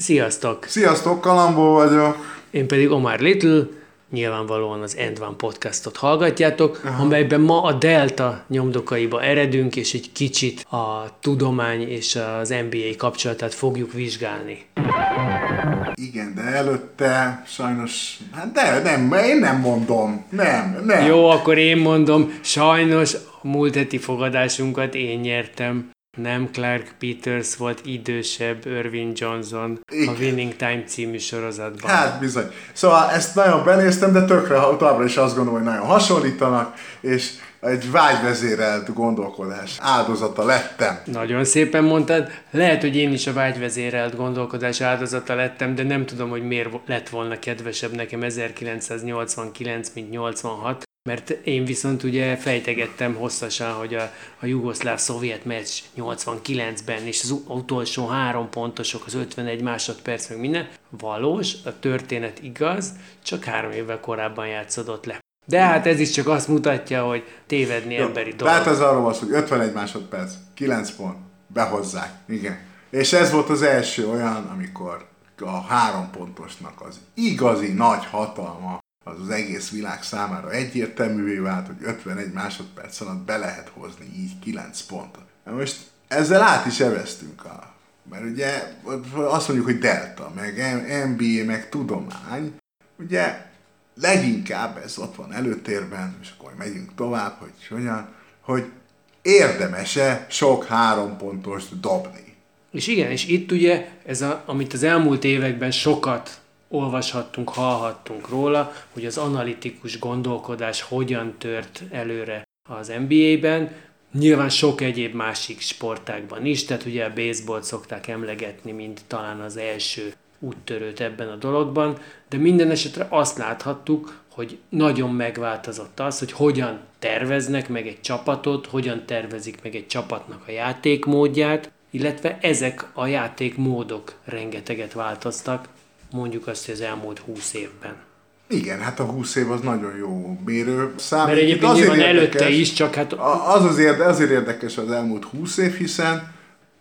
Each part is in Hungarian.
Sziasztok! Sziasztok, Kalambó vagyok. Én pedig Omar Little, nyilvánvalóan az End One podcastot hallgatjátok, Aha. amelyben ma a Delta nyomdokaiba eredünk, és egy kicsit a tudomány és az NBA kapcsolatát fogjuk vizsgálni. Igen, de előtte sajnos, hát de nem, én nem mondom. Nem, nem. Jó, akkor én mondom, sajnos a múlt heti fogadásunkat én nyertem. Nem Clark Peters volt idősebb Irving Johnson a Igen. Winning Time című sorozatban. Hát bizony. Szóval ezt nagyon benéztem, de tökre továbbra is azt gondolom, hogy nagyon hasonlítanak, és egy vágyvezérelt gondolkodás áldozata lettem. Nagyon szépen mondtad. Lehet, hogy én is a vágyvezérelt gondolkodás áldozata lettem, de nem tudom, hogy miért lett volna kedvesebb nekem 1989, mint 86, mert én viszont ugye fejtegettem hosszasan, hogy a, a jugoszláv-szovjet meccs 89-ben, és az utolsó három pontosok, az 51 másodperc, meg minden, valós, a történet igaz, csak három évvel korábban játszódott le. De hát ez is csak azt mutatja, hogy tévedni emberi dolog. Tehát az arról van hogy 51 másodperc, 9 pont, behozzák. Igen. És ez volt az első olyan, amikor a három pontosnak az igazi nagy hatalma az az egész világ számára egyértelművé vált, hogy 51 másodperc alatt be lehet hozni így 9 pontot. Na most ezzel át is eveztünk a mert ugye azt mondjuk, hogy delta, meg NBA, meg tudomány, ugye leginkább ez ott van előtérben, és akkor megyünk tovább, hogy hogyan, hogy érdemes-e sok három pontost dobni. És igen, és itt ugye ez, a, amit az elmúlt években sokat olvashattunk, hallhattunk róla, hogy az analitikus gondolkodás hogyan tört előre az NBA-ben, nyilván sok egyéb másik sportágban is, tehát ugye a baseballt szokták emlegetni, mint talán az első úttörőt ebben a dologban, de minden esetre azt láthattuk, hogy nagyon megváltozott az, hogy hogyan terveznek meg egy csapatot, hogyan tervezik meg egy csapatnak a játékmódját, illetve ezek a játékmódok rengeteget változtak, mondjuk azt, hogy az elmúlt 20 évben. Igen, hát a 20 év az nagyon jó mérő szám. Mert egyébként azért nyilván előtte érdekes- is, csak hát Az azért, azért érdekes az elmúlt 20 év, hiszen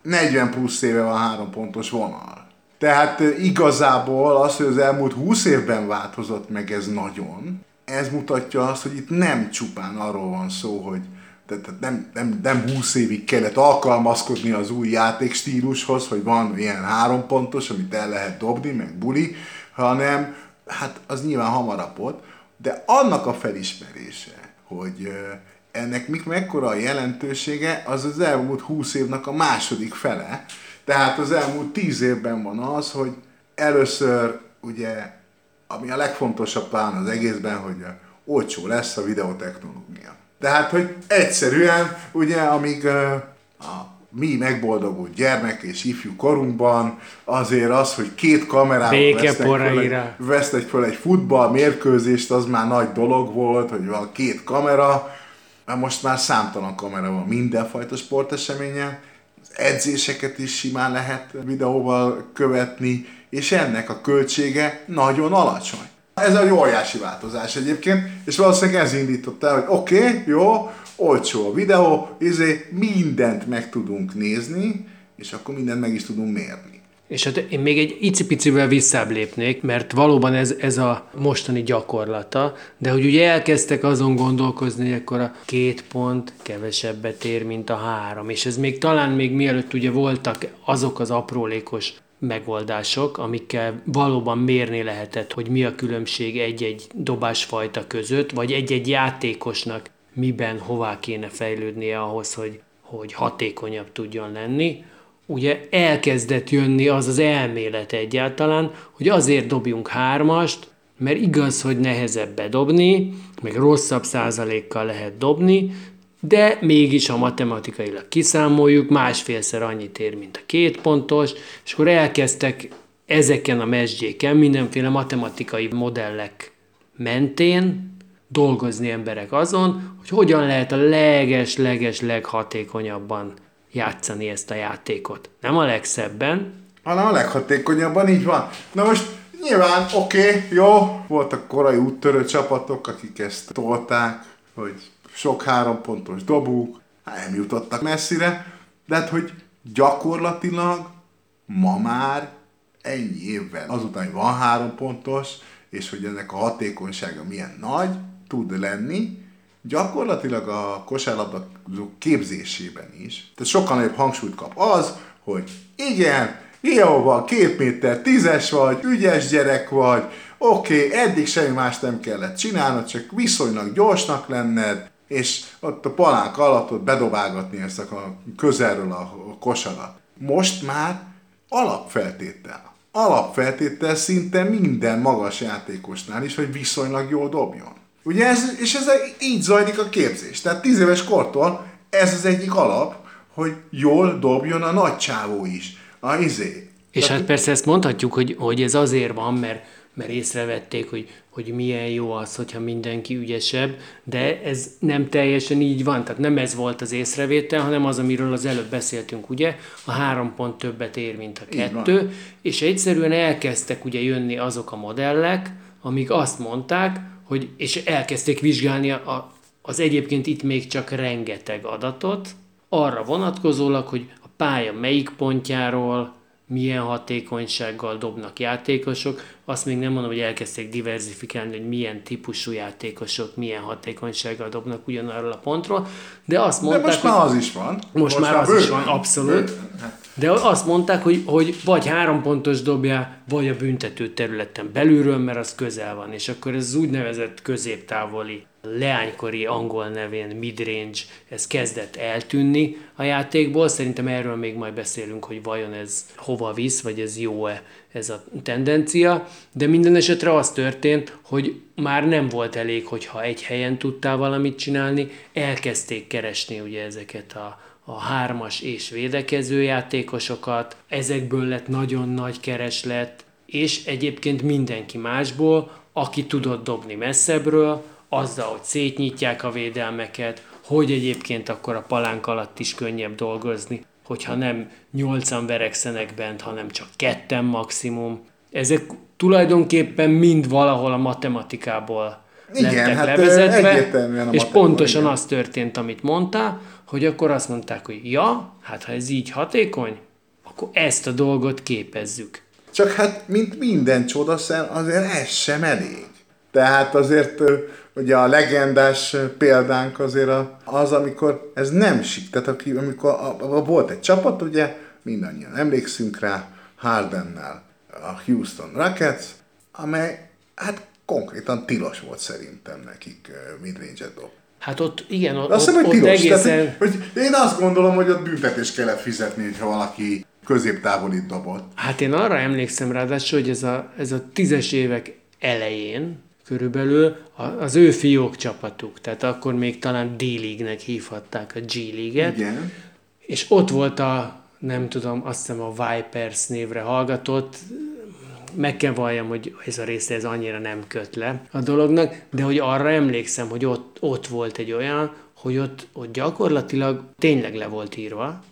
40 plusz éve van három pontos vonal. Tehát igazából az, hogy az elmúlt 20 évben változott meg ez nagyon, ez mutatja azt, hogy itt nem csupán arról van szó, hogy tehát nem, nem, nem 20 évig kellett alkalmazkodni az új játékstílushoz, hogy van ilyen három pontos, amit el lehet dobni, meg buli, hanem hát az nyilván hamarabb volt, de annak a felismerése, hogy ennek mik mekkora a jelentősége, az az elmúlt 20 évnek a második fele. Tehát az elmúlt 10 évben van az, hogy először ugye, ami a legfontosabb talán az egészben, hogy olcsó lesz a videotechnológia. Tehát, hogy egyszerűen, ugye, amíg a mi megboldogult gyermek és ifjú korunkban azért az, hogy két kamerával Béke vesznek föl, egy, vesznek föl egy futball mérkőzést, az már nagy dolog volt, hogy van két kamera, mert most már számtalan kamera van mindenfajta sporteseményen, az edzéseket is simán lehet videóval követni, és ennek a költsége nagyon alacsony. Ez egy óriási változás egyébként, és valószínűleg ez indította el, hogy oké, okay, jó, olcsó a videó, izé, mindent meg tudunk nézni, és akkor mindent meg is tudunk mérni. És hát én még egy icipicivel visszább lépnék, mert valóban ez, ez a mostani gyakorlata, de hogy ugye elkezdtek azon gondolkozni, hogy akkor a két pont kevesebbet ér, mint a három. És ez még talán még mielőtt ugye voltak azok az aprólékos megoldások, amikkel valóban mérni lehetett, hogy mi a különbség egy-egy dobásfajta között, vagy egy-egy játékosnak miben, hová kéne fejlődnie ahhoz, hogy, hogy hatékonyabb tudjon lenni. Ugye elkezdett jönni az az elmélet egyáltalán, hogy azért dobjunk hármast, mert igaz, hogy nehezebb bedobni, meg rosszabb százalékkal lehet dobni, de mégis, ha matematikailag kiszámoljuk, másfélszer annyit ér, mint a két pontos, és akkor elkezdtek ezeken a mesdjéken mindenféle matematikai modellek mentén dolgozni emberek azon, hogy hogyan lehet a leges-leges leghatékonyabban játszani ezt a játékot. Nem a legszebben, hanem a leghatékonyabban, így van. Na most nyilván oké, okay, jó, voltak korai úttörő csapatok, akik ezt tolták, hogy sok három pontos dobók, hát nem jutottak messzire, de hát hogy gyakorlatilag ma már ennyi évvel, azután, hogy van három pontos, és hogy ennek a hatékonysága milyen nagy tud lenni, gyakorlatilag a kosárlabdázók képzésében is. Tehát sokkal nagyobb hangsúlyt kap az, hogy igen, van, két méter tízes vagy, ügyes gyerek vagy, oké, okay, eddig semmi más nem kellett csinálnod, csak viszonylag gyorsnak lenned, és ott a palánk alatt ott bedobálgatni ezt a közelről a kosarat. Most már alapfeltétel. Alapfeltétel szinte minden magas játékosnál is, hogy viszonylag jól dobjon. Ugye ez, és ez így zajlik a képzés. Tehát tíz éves kortól ez az egyik alap, hogy jól dobjon a nagy csávó is. A izé. És Tehát, hát persze ezt mondhatjuk, hogy, hogy ez azért van, mert mert észrevették, hogy, hogy milyen jó az, hogyha mindenki ügyesebb, de ez nem teljesen így van, tehát nem ez volt az észrevétel, hanem az, amiről az előbb beszéltünk, ugye, a három pont többet ér, mint a kettő, és egyszerűen elkezdtek ugye jönni azok a modellek, amik azt mondták, hogy, és elkezdték vizsgálni a, az egyébként itt még csak rengeteg adatot, arra vonatkozólag, hogy a pálya melyik pontjáról, milyen hatékonysággal dobnak játékosok. Azt még nem mondom, hogy elkezdték diversifikálni, hogy milyen típusú játékosok milyen hatékonysággal dobnak ugyanarról a pontról, de azt mondták, de most hogy, már az is van. Most, most már, már az bőven. is van, abszolút. De azt mondták, hogy, hogy vagy három pontos dobja, vagy a büntető területen belülről, mert az közel van, és akkor ez az úgynevezett középtávoli leánykori angol nevén midrange, ez kezdett eltűnni a játékból. Szerintem erről még majd beszélünk, hogy vajon ez hova visz, vagy ez jó-e ez a tendencia. De minden esetre az történt, hogy már nem volt elég, hogyha egy helyen tudtál valamit csinálni, elkezdték keresni ugye ezeket a, a hármas és védekező játékosokat, ezekből lett nagyon nagy kereslet, és egyébként mindenki másból, aki tudott dobni messzebbről, azzal, hogy szétnyitják a védelmeket, hogy egyébként akkor a palánk alatt is könnyebb dolgozni, hogyha nem nyolcan verekszenek bent, hanem csak ketten maximum. Ezek tulajdonképpen mind valahol a matematikából igen, lettek hát levezetve, és pontosan igen. az történt, amit mondtál, hogy akkor azt mondták, hogy ja, hát ha ez így hatékony, akkor ezt a dolgot képezzük. Csak hát, mint minden csodaszer, azért ez sem elég. Tehát azért ugye a legendás példánk azért az, amikor ez nem sik. Tehát amikor a, a, volt egy csapat, ugye, mindannyian emlékszünk rá, Hardennel a Houston Rockets, amely hát konkrétan tilos volt szerintem nekik midrange dob. Hát ott, igen, ott, azt hiszem, hogy tilos. egészen... Tehát, hogy én azt gondolom, hogy ott büntetést kellett fizetni, hogyha valaki középtávolit dobott. Hát én arra emlékszem ráadásul, hogy ez a, ez a tízes évek elején, körülbelül az ő fiók csapatuk, tehát akkor még talán D-League-nek hívhatták a G-League-et. Igen. És ott volt a, nem tudom, azt hiszem a Vipers névre hallgatott, meg kell valljam, hogy ez a része ez annyira nem köt le a dolognak, de hogy arra emlékszem, hogy ott, ott volt egy olyan, hogy ott, ott gyakorlatilag tényleg le volt írva,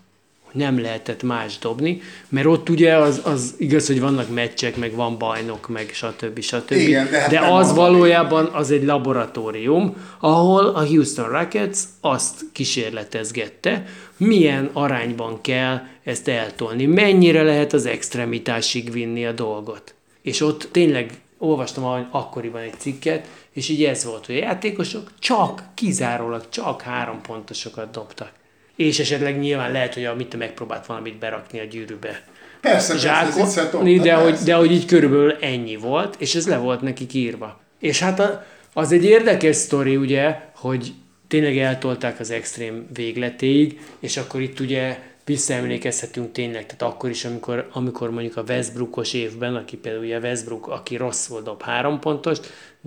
hogy nem lehetett más dobni, mert ott ugye az, az igaz, hogy vannak meccsek, meg van bajnok, meg stb. stb. Igen, de, hát de az valójában az egy laboratórium, ahol a Houston Rockets azt kísérletezgette, milyen arányban kell ezt eltolni, mennyire lehet az extremitásig vinni a dolgot. És ott tényleg olvastam akkoriban egy cikket, és így ez volt, hogy a játékosok csak, kizárólag csak három pontosokat dobtak és esetleg nyilván lehet, hogy amit megpróbált valamit berakni a gyűrűbe. Persze, Zsákon, persze, ez de, persze. Hogy, de hogy így körülbelül ennyi volt, és ez le volt neki írva. És hát a, az egy érdekes sztori, ugye, hogy tényleg eltolták az extrém végletéig, és akkor itt ugye visszaemlékezhetünk tényleg, tehát akkor is, amikor, amikor mondjuk a Westbrookos évben, aki például ugye Westbrook, aki rosszul dob három pontos,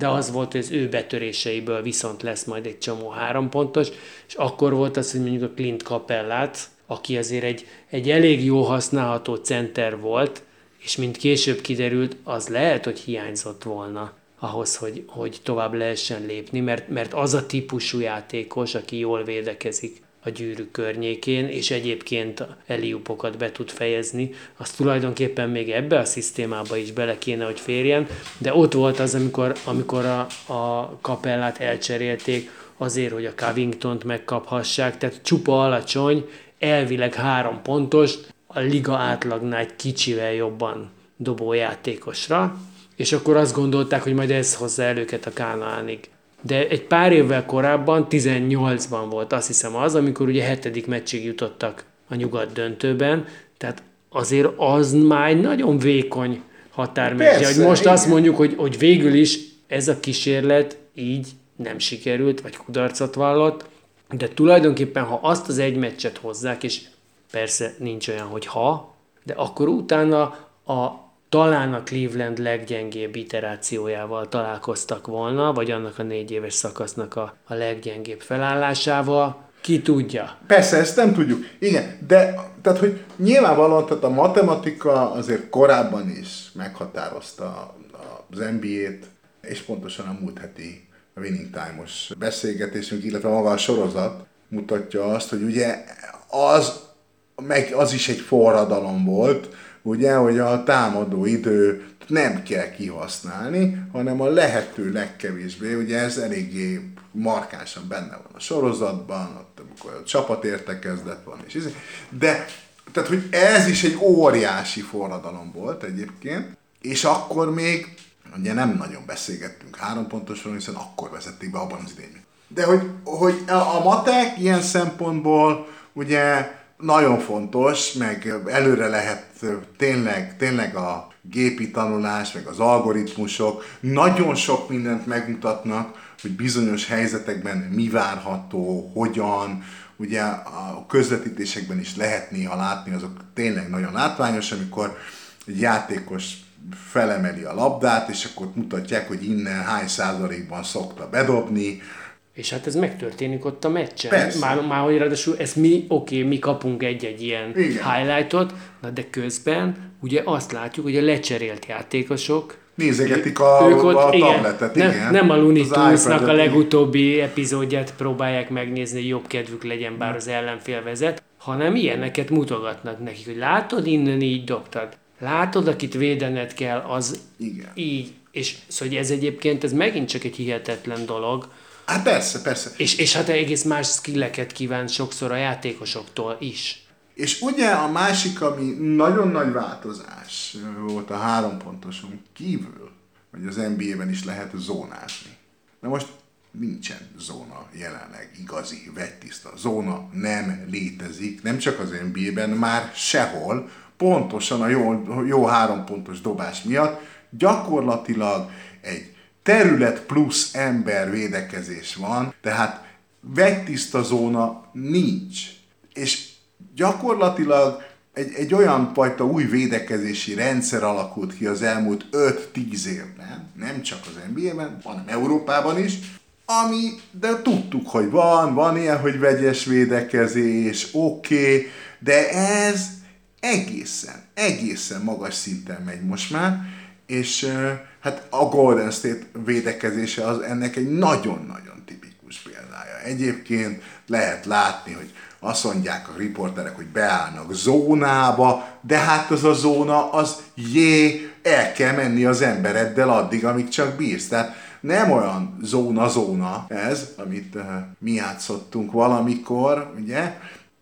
de az volt, hogy az ő betöréseiből viszont lesz majd egy csomó három pontos, és akkor volt az, hogy mondjuk a Clint Capellát, aki azért egy, egy elég jó használható center volt, és mint később kiderült, az lehet, hogy hiányzott volna ahhoz, hogy, hogy tovább lehessen lépni, mert, mert az a típusú játékos, aki jól védekezik a gyűrű környékén, és egyébként eliupokat be tud fejezni, az tulajdonképpen még ebbe a szisztémába is bele kéne, hogy férjen, de ott volt az, amikor, amikor a, a kapellát elcserélték azért, hogy a Covington-t megkaphassák, tehát csupa alacsony, elvileg három pontos, a liga átlagnál egy kicsivel jobban dobó játékosra, és akkor azt gondolták, hogy majd ez hozza el őket a Kánaánig. De egy pár évvel korábban, 18-ban volt azt hiszem az, amikor ugye hetedik meccsig jutottak a nyugat döntőben, tehát azért az már egy nagyon vékony határmeccs. Hogy most igen. azt mondjuk, hogy, hogy végül is ez a kísérlet így nem sikerült, vagy kudarcot vallott, de tulajdonképpen, ha azt az egy meccset hozzák, és persze nincs olyan, hogy ha, de akkor utána a talán a Cleveland leggyengébb iterációjával találkoztak volna, vagy annak a négy éves szakasznak a, a leggyengébb felállásával. Ki tudja? Persze, ezt nem tudjuk. Igen, de tehát, hogy nyilvánvalóan tehát a matematika azért korábban is meghatározta az NBA-t, és pontosan a múlt heti Winning Time-os beszélgetésünk, illetve maga a sorozat mutatja azt, hogy ugye az, meg az is egy forradalom volt, ugye, hogy a támadó idő nem kell kihasználni, hanem a lehető legkevésbé, ugye ez eléggé markánsan benne van a sorozatban, ott amikor a csapat értekezlet van, és izé. de tehát, hogy ez is egy óriási forradalom volt egyébként, és akkor még ugye nem nagyon beszélgettünk három pontosról, hiszen akkor vezették be abban az idején. De hogy, hogy a matek ilyen szempontból ugye nagyon fontos, meg előre lehet tényleg, tényleg a gépi tanulás, meg az algoritmusok nagyon sok mindent megmutatnak, hogy bizonyos helyzetekben mi várható, hogyan, ugye a közvetítésekben is lehet néha látni, azok tényleg nagyon látványos, amikor egy játékos felemeli a labdát, és akkor mutatják, hogy innen hány százalékban szokta bedobni, és hát ez megtörténik ott a meccsen. Persze. Már, már hogy ráadásul ezt mi, oké, okay, mi kapunk egy-egy ilyen Igen. highlightot, na de közben ugye azt látjuk, hogy a lecserélt játékosok Nézegetik a, ők ott, a igen, tabletet, nem, igen. Nem a Looney Tunes-nak a legutóbbi epizódját próbálják megnézni, hogy jobb kedvük legyen, bár az ellenfél vezet, hanem ilyeneket mutogatnak nekik, hogy látod, innen így dobtad. Látod, akit védened kell, az igen. így. És szóval ez egyébként, ez megint csak egy hihetetlen dolog, Hát persze, persze. És, és hát egész más skilleket kíván sokszor a játékosoktól is. És ugye a másik, ami nagyon nagy változás volt a három pontoson kívül, hogy az NBA-ben is lehet zónázni. Na most nincsen zóna jelenleg igazi, vegytiszta. Zóna nem létezik, nem csak az NBA-ben, már sehol, pontosan a jó, jó három pontos dobás miatt gyakorlatilag egy terület plusz ember védekezés van, tehát vegytiszta zóna nincs. És gyakorlatilag egy, egy olyan fajta új védekezési rendszer alakult ki az elmúlt 5-10 évben, nem csak az NBA-ben, hanem Európában is, ami, de tudtuk, hogy van, van ilyen, hogy vegyes védekezés, oké, okay, de ez egészen, egészen magas szinten megy most már, és hát a Golden State védekezése az ennek egy nagyon-nagyon tipikus példája. Egyébként lehet látni, hogy azt mondják a riporterek, hogy beállnak zónába, de hát az a zóna, az jé, el kell menni az embereddel addig, amíg csak bírsz. Tehát nem olyan zóna-zóna ez, amit uh, mi játszottunk valamikor, ugye,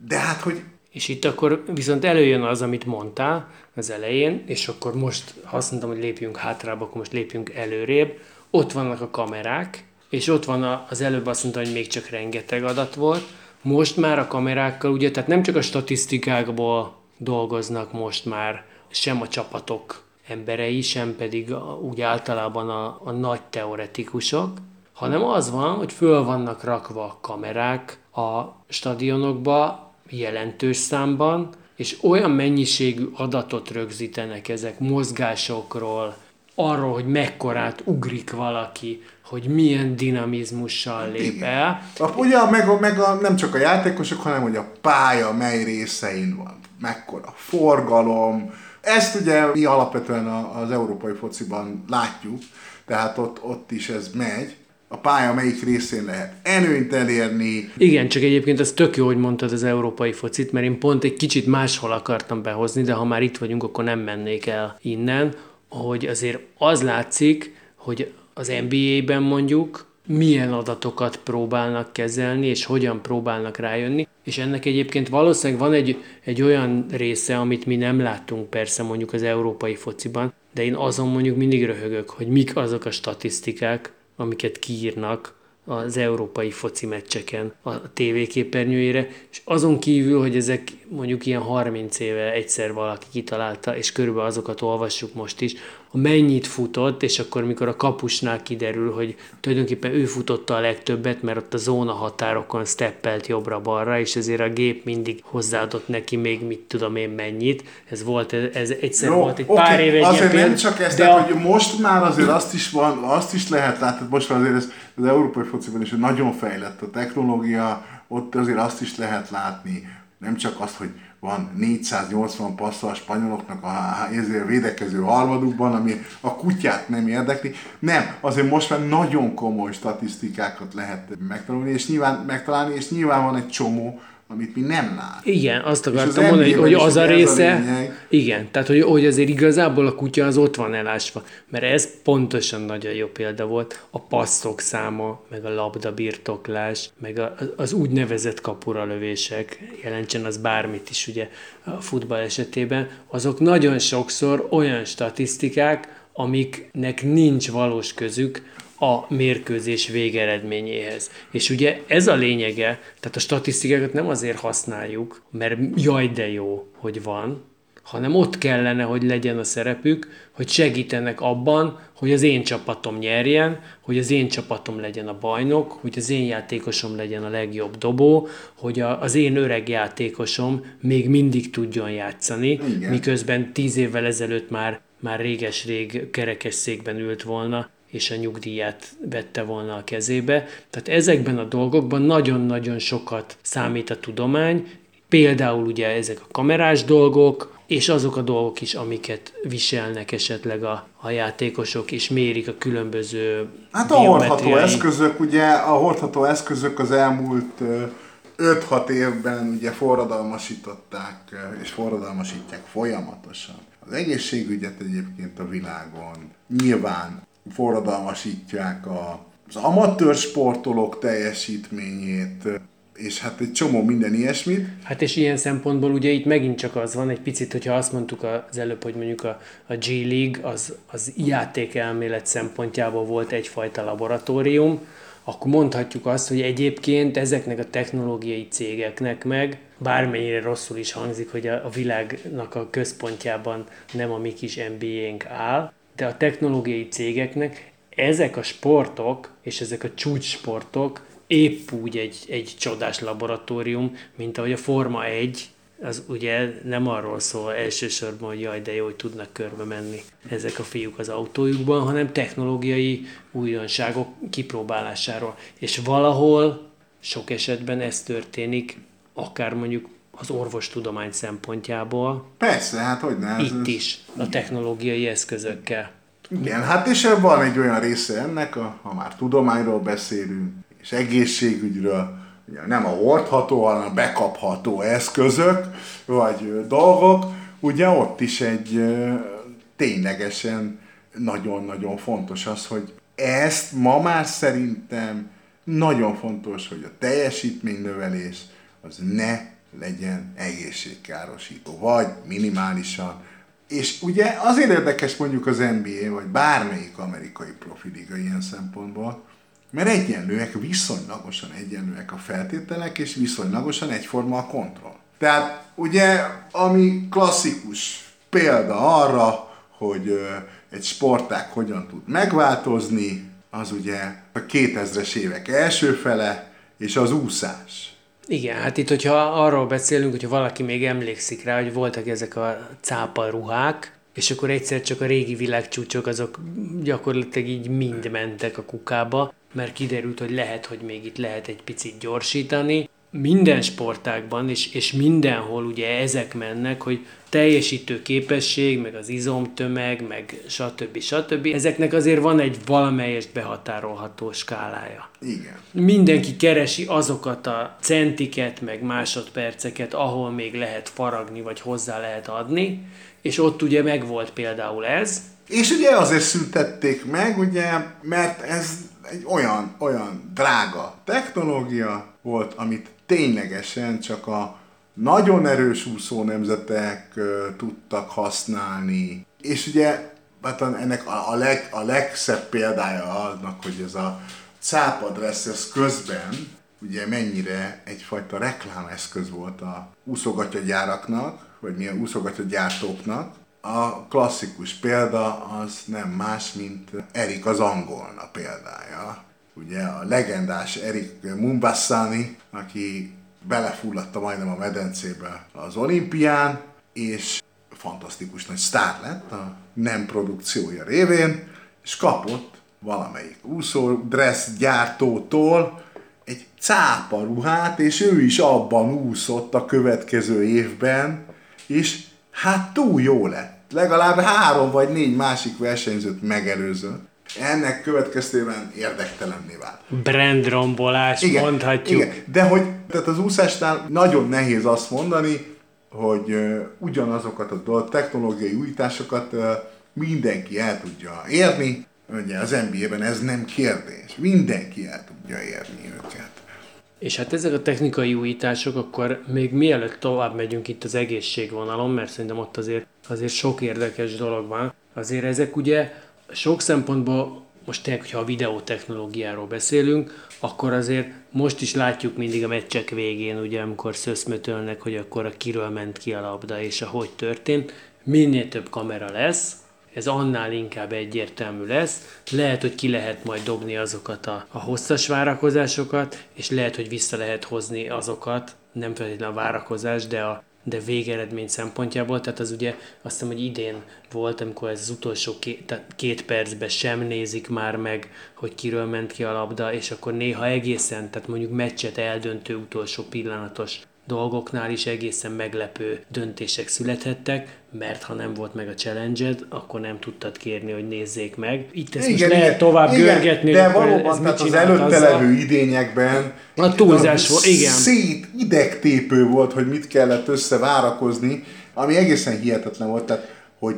de hát, hogy és itt akkor viszont előjön az, amit mondtál az elején, és akkor most, azt mondtam, hogy lépjünk hátrába, akkor most lépjünk előrébb. Ott vannak a kamerák, és ott van az előbb azt mondta, hogy még csak rengeteg adat volt. Most már a kamerákkal, ugye, tehát nem csak a statisztikákból dolgoznak most már sem a csapatok emberei, sem pedig a, úgy általában a, a nagy teoretikusok, hanem az van, hogy föl vannak rakva kamerák a stadionokba, jelentős számban, és olyan mennyiségű adatot rögzítenek ezek mozgásokról, arról, hogy mekkorát ugrik valaki, hogy milyen dinamizmussal lép el. A, ugye meg, a, meg a, nem csak a játékosok, hanem hogy a pálya mely részein van, mekkora forgalom. Ezt ugye mi alapvetően az európai fociban látjuk, tehát ott, ott is ez megy a pálya melyik részén lehet előnyt elérni. Igen, csak egyébként az tök jó, hogy mondtad az európai focit, mert én pont egy kicsit máshol akartam behozni, de ha már itt vagyunk, akkor nem mennék el innen, hogy azért az látszik, hogy az NBA-ben mondjuk milyen adatokat próbálnak kezelni, és hogyan próbálnak rájönni. És ennek egyébként valószínűleg van egy, egy olyan része, amit mi nem láttunk persze mondjuk az európai fociban, de én azon mondjuk mindig röhögök, hogy mik azok a statisztikák, amiket kiírnak az európai foci meccseken a tévéképernyőjére, és azon kívül, hogy ezek mondjuk ilyen 30 éve egyszer valaki kitalálta, és körülbelül azokat olvassuk most is, a mennyit futott, és akkor mikor a kapusnál kiderül, hogy tulajdonképpen ő futotta a legtöbbet, mert ott a zóna határokon steppelt jobbra-balra, és ezért a gép mindig hozzáadott neki még mit tudom én mennyit. Ez volt, ez egyszer Jó, volt egy okay. pár éve Azért nem csak ezt, de a... hogy most már azért azt is van, azt is lehet látni, most már azért ez, az európai fociban is nagyon fejlett a technológia, ott azért azt is lehet látni, nem csak azt, hogy van 480 passza a spanyoloknak a ezért védekező harmadukban, ami a kutyát nem érdekli. Nem, azért most már nagyon komoly statisztikákat lehet megtanulni, és nyilván megtalálni, és nyilván van egy csomó amit mi nem lát. Igen, azt akartam az mondani, hogy, az a része, a igen, tehát hogy, hogy azért igazából a kutya az ott van elásva, mert ez pontosan nagyon jó példa volt, a passzok száma, meg a labda birtoklás, meg a, az úgynevezett kapura lövések, jelentsen az bármit is ugye a futball esetében, azok nagyon sokszor olyan statisztikák, amiknek nincs valós közük a mérkőzés végeredményéhez. És ugye ez a lényege, tehát a statisztikákat nem azért használjuk, mert jaj de jó, hogy van, hanem ott kellene, hogy legyen a szerepük, hogy segítenek abban, hogy az én csapatom nyerjen, hogy az én csapatom legyen a bajnok, hogy az én játékosom legyen a legjobb dobó, hogy a, az én öreg játékosom még mindig tudjon játszani, Igen. miközben tíz évvel ezelőtt már már réges-rég kerekes székben ült volna, és a nyugdíját vette volna a kezébe. Tehát ezekben a dolgokban nagyon-nagyon sokat számít a tudomány, például ugye ezek a kamerás dolgok, és azok a dolgok is, amiket viselnek esetleg a, a játékosok, és mérik a különböző Hát a hordható eszközök, ugye a hordható eszközök az elmúlt 5-6 évben ugye forradalmasították, és forradalmasítják folyamatosan. Az egészségügyet egyébként a világon nyilván forradalmasítják a, az amatőr sportolók teljesítményét, és hát egy csomó minden ilyesmit. Hát és ilyen szempontból ugye itt megint csak az van egy picit, hogyha azt mondtuk az előbb, hogy mondjuk a, a G League az, az játékelmélet szempontjából volt egyfajta laboratórium, akkor mondhatjuk azt, hogy egyébként ezeknek a technológiai cégeknek meg, bármennyire rosszul is hangzik, hogy a, a világnak a központjában nem a mi kis NBA-nk áll, de a technológiai cégeknek ezek a sportok és ezek a csúcssportok épp úgy egy, egy csodás laboratórium, mint ahogy a Forma 1, az ugye nem arról szól elsősorban, hogy jaj, de jó, hogy tudnak körbe menni ezek a fiúk az autójukban, hanem technológiai újdonságok kipróbálásáról. És valahol sok esetben ez történik, akár mondjuk az orvostudomány szempontjából. Persze, hát hogy ne. Itt ez, is, a technológiai eszközökkel. Igen, hát és van egy olyan része ennek, a, ha már tudományról beszélünk, és egészségügyről, ugye nem a hordható, hanem a bekapható eszközök, vagy dolgok, ugye ott is egy ténylegesen nagyon-nagyon fontos az, hogy ezt ma már szerintem nagyon fontos, hogy a teljesítménynövelés az ne legyen egészségkárosító, vagy minimálisan. És ugye azért érdekes mondjuk az NBA, vagy bármelyik amerikai profiliga ilyen szempontból, mert egyenlőek, viszonylagosan egyenlőek a feltételek, és viszonylagosan egyforma a kontroll. Tehát ugye, ami klasszikus példa arra, hogy egy sportág hogyan tud megváltozni, az ugye a 2000-es évek első fele, és az úszás. Igen, hát itt, hogyha arról beszélünk, hogyha valaki még emlékszik rá, hogy voltak ezek a cápa ruhák, és akkor egyszer csak a régi világcsúcsok azok gyakorlatilag így mind mentek a kukába, mert kiderült, hogy lehet, hogy még itt lehet egy picit gyorsítani. Minden sportágban és, és mindenhol ugye ezek mennek, hogy teljesítő képesség, meg az izomtömeg, meg stb. stb. Ezeknek azért van egy valamelyest behatárolható skálája. Igen. Mindenki keresi azokat a centiket, meg másodperceket, ahol még lehet faragni, vagy hozzá lehet adni, és ott ugye megvolt például ez. És ugye azért szüntették meg, ugye, mert ez egy olyan, olyan drága technológia volt, amit ténylegesen csak a nagyon erős úszó nemzetek uh, tudtak használni. És ugye hát ennek a, a, leg, a legszebb példája annak, hogy ez a cápadressz ez közben ugye mennyire egyfajta reklámeszköz volt a úszogatyagyáraknak, vagy mi a úszogatyagyártóknak. A klasszikus példa az nem más, mint Erik az angolna példája. Ugye a legendás Erik Mumbassani, aki belefulladta majdnem a medencébe az olimpián, és fantasztikus nagy sztár lett a nem produkciója révén, és kapott valamelyik úszó dress gyártótól egy cápa ruhát, és ő is abban úszott a következő évben, és hát túl jó lett. Legalább három vagy négy másik versenyzőt megelőzött. Ennek következtében érdektelenné vált. Brandrombolás, igen, mondhatjuk. Igen, de hogy tehát az úszásnál nagyon nehéz azt mondani, hogy uh, ugyanazokat a technológiai újításokat uh, mindenki el tudja érni. Ugye az NBA-ben ez nem kérdés. Mindenki el tudja érni őket. És hát ezek a technikai újítások, akkor még mielőtt tovább megyünk itt az egészségvonalon, mert szerintem ott azért, azért sok érdekes dolog van, azért ezek ugye sok szempontból, most tényleg, hogyha a videótechnológiáról beszélünk, akkor azért most is látjuk mindig a meccsek végén, ugye, amikor szöszmötölnek, hogy akkor a kiről ment ki a labda, és ahogy történt, minél több kamera lesz, ez annál inkább egyértelmű lesz. Lehet, hogy ki lehet majd dobni azokat a, a hosszas várakozásokat, és lehet, hogy vissza lehet hozni azokat, nem feltétlenül a várakozás, de a, de végeredmény szempontjából, tehát az ugye azt hiszem, hogy idén volt, amikor ez az utolsó két, két percben sem nézik már meg, hogy kiről ment ki a labda, és akkor néha egészen, tehát mondjuk meccset eldöntő utolsó pillanatos dolgoknál is egészen meglepő döntések születhettek, mert ha nem volt meg a challenge akkor nem tudtad kérni, hogy nézzék meg. Itt ezt igen, most lehet tovább igen, görgetni. De valóban, tehát az előtte levő idényekben a túlzás volt, igen. Szét idegtépő volt, hogy mit kellett összevárakozni, ami egészen hihetetlen volt, tehát hogy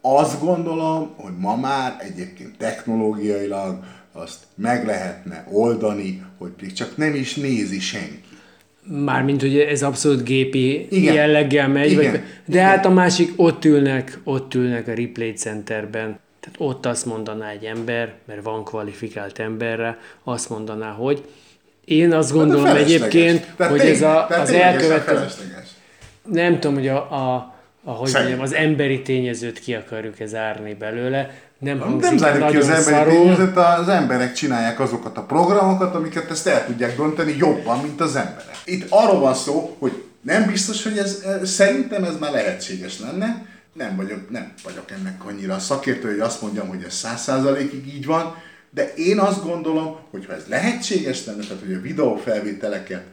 azt gondolom, hogy ma már egyébként technológiailag azt meg lehetne oldani, hogy csak nem is nézi senki. Mármint, hogy ez abszolút gépi igen. jelleggel megy, igen. Vagy, de igen. hát a másik, ott ülnek, ott ülnek a replay centerben, tehát ott azt mondaná egy ember, mert van kvalifikált emberre, azt mondaná, hogy én azt hát gondolom hát egyébként, tehát hogy ez a, az elkövetkező... Nem tudom, hogy a, a, ahogy mondjam, az emberi tényezőt ki akarjuk ez árni belőle, nem hangzik Nem zárjuk ki az emberi tényezőt, az emberek csinálják azokat a programokat, amiket ezt el tudják dönteni jobban, mint az emberek. Itt arról van szó, hogy nem biztos, hogy ez, szerintem ez már lehetséges lenne, nem vagyok, nem vagyok ennek annyira szakértő, hogy azt mondjam, hogy ez száz százalékig így van, de én azt gondolom, hogy ha ez lehetséges lenne, tehát hogy a videófelvételeket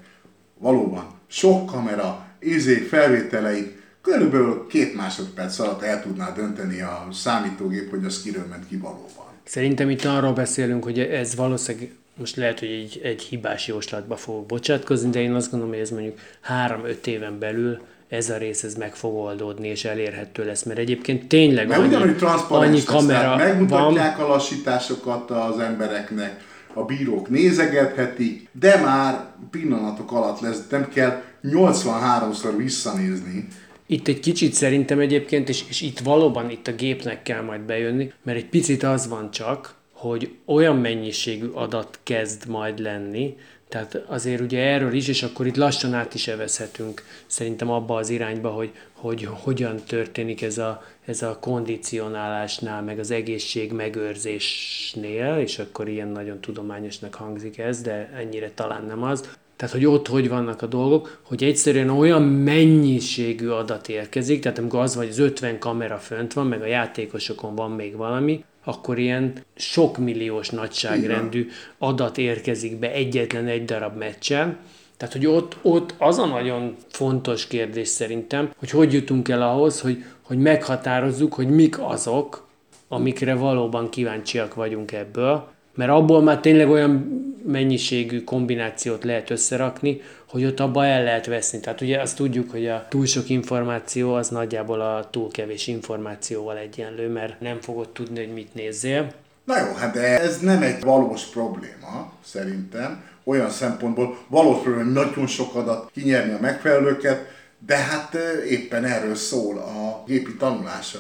valóban sok kamera, izé felvételeit körülbelül két másodperc alatt el tudná dönteni a számítógép, hogy az kiről ment ki valóban. Szerintem itt arról beszélünk, hogy ez valószínűleg most lehet, hogy egy, egy hibás jóslatba fogok bocsátkozni, de én azt gondolom, hogy ez mondjuk három-öt éven belül ez a rész ez meg fog oldódni, és elérhető lesz, mert egyébként tényleg mert annyi, ugyanúgy annyi kamera lesz, megmutatják van. a lassításokat az embereknek, a bírók nézegethetik, de már pillanatok alatt lesz, nem kell 83-szor visszanézni, itt egy kicsit szerintem egyébként, és, és itt valóban itt a gépnek kell majd bejönni, mert egy picit az van csak, hogy olyan mennyiségű adat kezd majd lenni, tehát azért ugye erről is, és akkor itt lassan át is evezhetünk szerintem abba az irányba, hogy, hogy hogyan történik ez a, ez a kondicionálásnál, meg az egészség megőrzésnél, és akkor ilyen nagyon tudományosnak hangzik ez, de ennyire talán nem az, tehát hogy ott hogy vannak a dolgok, hogy egyszerűen olyan mennyiségű adat érkezik, tehát amikor az vagy az 50 kamera fönt van, meg a játékosokon van még valami, akkor ilyen sok milliós nagyságrendű adat érkezik be egyetlen egy darab meccsen, tehát, hogy ott, ott az a nagyon fontos kérdés szerintem, hogy hogy jutunk el ahhoz, hogy, hogy meghatározzuk, hogy mik azok, amikre valóban kíváncsiak vagyunk ebből, mert abból már tényleg olyan mennyiségű kombinációt lehet összerakni, hogy ott abba el lehet veszni. Tehát ugye azt tudjuk, hogy a túl sok információ az nagyjából a túl kevés információval egyenlő, mert nem fogod tudni, hogy mit nézzél. Na jó, hát de ez nem egy valós probléma, szerintem. Olyan szempontból valós probléma, hogy nagyon sok adat kinyerni a megfelelőket, de hát éppen erről szól a gépi tanulása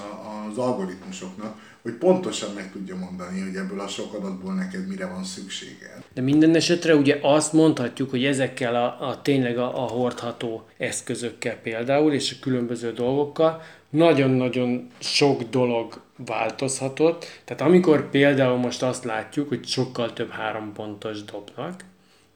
az algoritmusoknak, hogy pontosan meg tudja mondani, hogy ebből a sok adatból neked mire van szükséged. De minden esetre ugye azt mondhatjuk, hogy ezekkel a, a tényleg a, a hordható eszközökkel például, és a különböző dolgokkal nagyon-nagyon sok dolog változhatott. Tehát amikor például most azt látjuk, hogy sokkal több három pontos dobnak,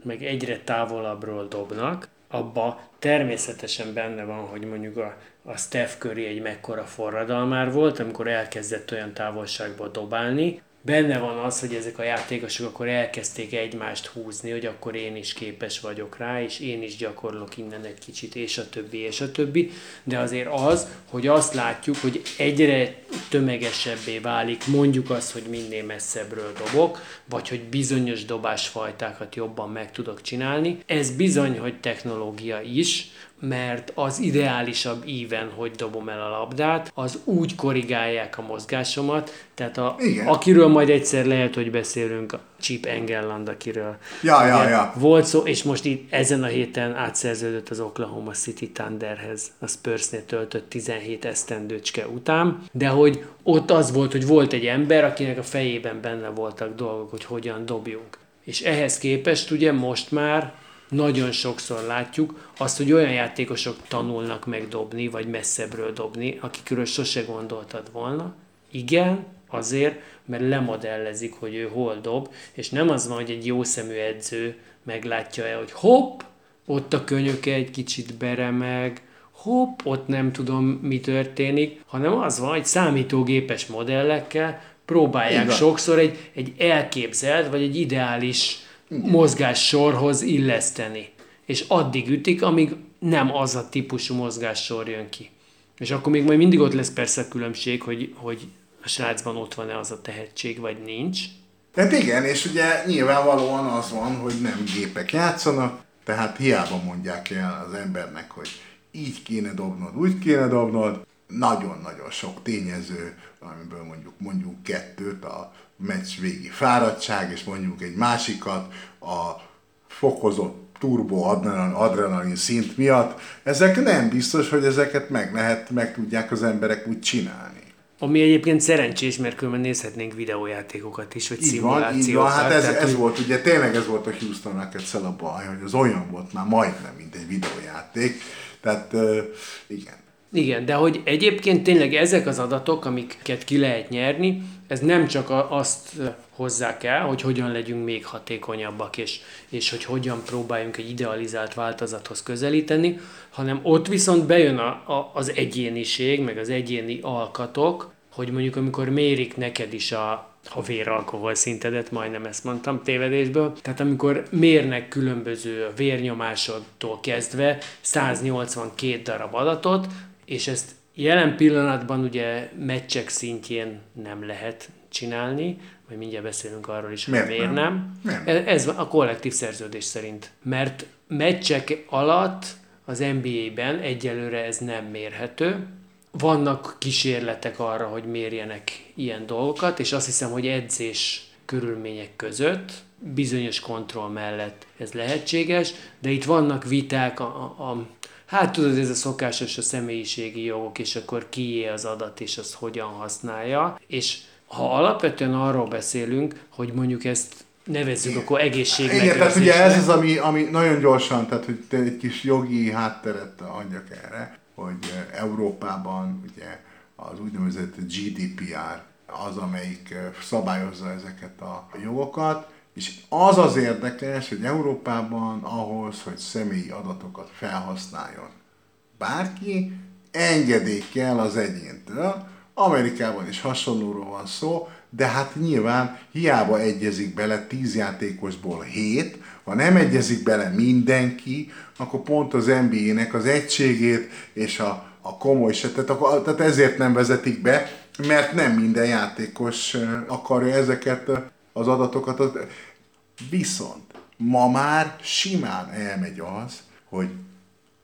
meg egyre távolabbról dobnak, abba természetesen benne van, hogy mondjuk a, a Steph Curry egy mekkora forradalmár volt, amikor elkezdett olyan távolságba dobálni, benne van az, hogy ezek a játékosok akkor elkezdték egymást húzni, hogy akkor én is képes vagyok rá, és én is gyakorlok innen egy kicsit, és a többi, és a többi. De azért az, hogy azt látjuk, hogy egyre tömegesebbé válik, mondjuk azt, hogy minél messzebbről dobok, vagy hogy bizonyos dobásfajtákat jobban meg tudok csinálni. Ez bizony, hogy technológia is, mert az ideálisabb íven, hogy dobom el a labdát, az úgy korrigálják a mozgásomat, tehát a, akiről majd egyszer lehet, hogy beszélünk, a Chip Engelland, akiről ja, ja, ja. volt szó, és most itt ezen a héten átszerződött az Oklahoma City Thunderhez, a Spursnél töltött 17 esztendőcske után, de hogy ott az volt, hogy volt egy ember, akinek a fejében benne voltak dolgok, hogy hogyan dobjunk. És ehhez képest ugye most már nagyon sokszor látjuk azt, hogy olyan játékosok tanulnak meg dobni, vagy messzebbről dobni, akikről sose gondoltad volna. Igen, azért, mert lemodellezik, hogy ő hol dob, és nem az van, hogy egy jó szemű edző meglátja-e, hogy hopp, ott a könyöke egy kicsit beremeg, hopp, ott nem tudom, mi történik, hanem az van, hogy számítógépes modellekkel próbálják Igen. sokszor egy, egy elképzelt, vagy egy ideális mozgássorhoz illeszteni. És addig ütik, amíg nem az a típusú mozgássor jön ki. És akkor még majd mindig ott lesz persze a különbség, hogy, hogy a srácban ott van-e az a tehetség, vagy nincs. Tehát igen, és ugye nyilvánvalóan az van, hogy nem gépek játszanak, tehát hiába mondják el az embernek, hogy így kéne dobnod, úgy kéne dobnod, nagyon-nagyon sok tényező, amiből mondjuk mondjuk kettőt, a meccs végi fáradtság, és mondjuk egy másikat a fokozott turbo adrenalin, adrenalin szint miatt, ezek nem biztos, hogy ezeket meg lehet, meg tudják az emberek úgy csinálni. Ami egyébként szerencsés, mert különben nézhetnénk videójátékokat is, vagy így Van, így van, hát ez, tehát, ez hogy... volt, ugye tényleg ez volt a Houston Rockets a baj, hogy az olyan volt már majdnem, mint egy videójáték. Tehát uh, igen. Igen, de hogy egyébként tényleg ezek az adatok, amiket ki lehet nyerni, ez nem csak azt hozzák el, hogy hogyan legyünk még hatékonyabbak, és, és hogy hogyan próbáljunk egy idealizált változathoz közelíteni, hanem ott viszont bejön a, a, az egyéniség, meg az egyéni alkatok, hogy mondjuk amikor mérik neked is a, a véralkohol szintedet, majdnem ezt mondtam tévedésből. Tehát amikor mérnek különböző vérnyomásodtól kezdve 182 darab adatot, és ezt jelen pillanatban ugye meccsek szintjén nem lehet csinálni, majd mindjárt beszélünk arról is, hogy miért, miért nem. nem. nem. Ez a kollektív szerződés szerint. Mert meccsek alatt az NBA-ben egyelőre ez nem mérhető. Vannak kísérletek arra, hogy mérjenek ilyen dolgokat, és azt hiszem, hogy edzés körülmények között bizonyos kontroll mellett ez lehetséges, de itt vannak viták a, a, hát tudod, ez a szokásos a személyiségi jogok, és akkor kié az adat, és azt hogyan használja, és ha alapvetően arról beszélünk, hogy mondjuk ezt nevezzük akkor egészségmegőrzésnek. Igen, tehát ugye ez az, ami, ami nagyon gyorsan, tehát hogy egy kis jogi hátteret adjak erre, hogy Európában ugye az úgynevezett GDPR az, amelyik szabályozza ezeket a jogokat, És az az érdekes, hogy Európában ahhoz, hogy személyi adatokat felhasználjon bárki, engedély kell az egyéntől. Amerikában is hasonlóról van szó, de hát nyilván hiába egyezik bele 10 játékosból 7, ha nem egyezik bele mindenki, akkor pont az NBA-nek az egységét és a, a komoly tehát, tehát ezért nem vezetik be, mert nem minden játékos akarja ezeket az adatokat. Viszont ma már simán elmegy az, hogy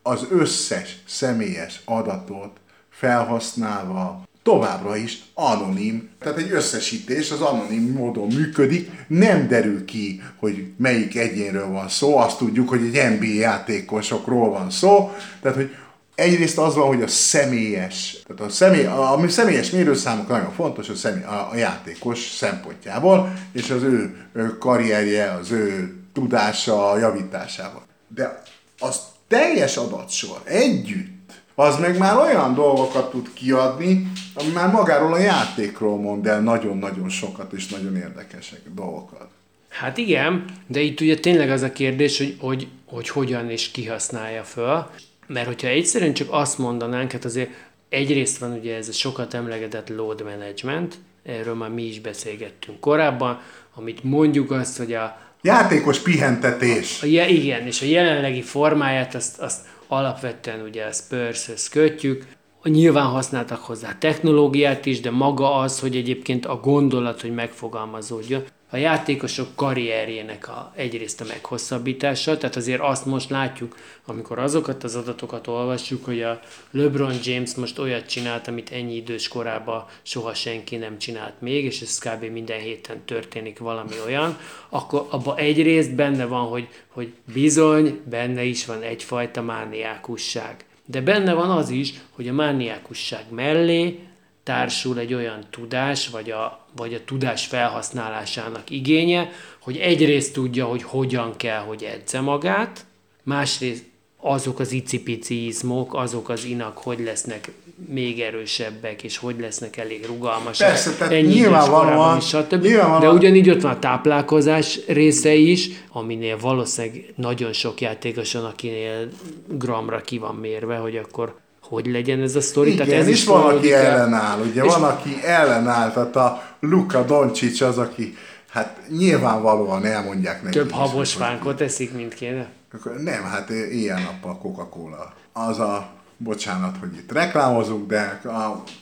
az összes személyes adatot felhasználva továbbra is anonim, tehát egy összesítés az anonim módon működik, nem derül ki, hogy melyik egyénről van szó, azt tudjuk, hogy egy NBA játékosokról van szó, tehát hogy egyrészt az van, hogy a személyes, tehát a, személy, a, a személyes mérőszámok nagyon fontos a, személy, a, a játékos szempontjából, és az ő, ő karrierje, az ő tudása javításával. De az teljes adatsor együtt az meg már olyan dolgokat tud kiadni, ami már magáról a játékról mond el nagyon-nagyon sokat és nagyon érdekesek dolgokat. Hát igen, de itt ugye tényleg az a kérdés, hogy, hogy, hogy hogyan és kihasználja föl. Mert hogyha egyszerűen csak azt mondanánk, hát azért egyrészt van ugye ez a sokat emlegetett load management, erről már mi is beszélgettünk korábban, amit mondjuk azt, hogy a... Játékos pihentetés. A, a, igen, és a jelenlegi formáját azt, azt alapvetően ugye a Spurs-höz kötjük, Nyilván használtak hozzá technológiát is, de maga az, hogy egyébként a gondolat, hogy megfogalmazódjon, a játékosok karrierjének a, egyrészt a meghosszabbítása, tehát azért azt most látjuk, amikor azokat az adatokat olvassuk, hogy a LeBron James most olyat csinált, amit ennyi idős korában soha senki nem csinált még, és ez kb. minden héten történik valami olyan, akkor abban egyrészt benne van, hogy, hogy bizony benne is van egyfajta mániákusság. De benne van az is, hogy a mániákusság mellé társul egy olyan tudás, vagy a, vagy a tudás felhasználásának igénye, hogy egyrészt tudja, hogy hogyan kell, hogy edze magát, másrészt azok az icipici izmok, azok az inak, hogy lesznek még erősebbek, és hogy lesznek elég rugalmasak. Persze, tehát Ennyi nyilvánvalóan, is, stb. nyilvánvalóan. De ugyanígy ott van a táplálkozás része is, aminél valószínűleg nagyon sok játékos van, akinél gramra ki van mérve, hogy akkor hogy legyen ez a sztori. Igen, tehát ez is van, aki ellenáll, ugye van, aki ellenáll, tehát a Luka Doncic az, aki hát nyilvánvalóan elmondják neki. Több habos fánkot eszik, mint kéne? Nem, hát ilyen nappal Coca-Cola. Az a, bocsánat, hogy itt reklámozunk, de,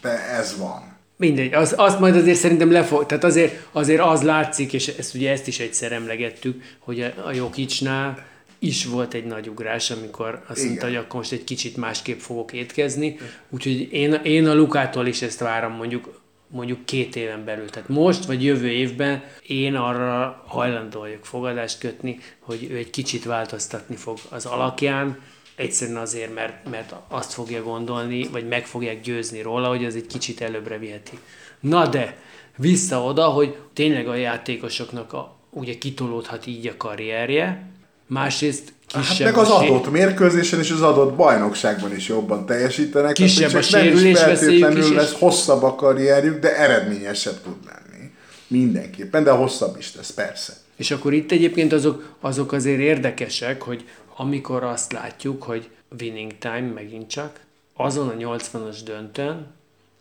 de ez van. Mindegy, az, azt majd azért szerintem lefog, tehát azért, azért az látszik, és ezt ugye ezt is egyszer emlegettük, hogy a, a Jokicsnál is volt egy nagy ugrás, amikor azt mondta, hogy akkor most egy kicsit másképp fogok étkezni. Úgyhogy én, én a Lukától is ezt várom mondjuk mondjuk két éven belül. Tehát most vagy jövő évben én arra hajlandó vagyok fogadást kötni, hogy ő egy kicsit változtatni fog az alakján, egyszerűen azért, mert, mert azt fogja gondolni, vagy meg fogják győzni róla, hogy az egy kicsit előbbre viheti. Na de, vissza oda, hogy tényleg a játékosoknak a, ugye kitolódhat így a karrierje, másrészt kisebb hát meg az adott mérkőzésen és az adott bajnokságban is jobban teljesítenek. Kisebb a sérülés feltétlenül is lesz hosszabb a karrierjük, de eredményesebb tud lenni. Mindenképpen, de hosszabb is lesz, persze. És akkor itt egyébként azok, azok azért érdekesek, hogy amikor azt látjuk, hogy winning time megint csak, azon a 80-as döntőn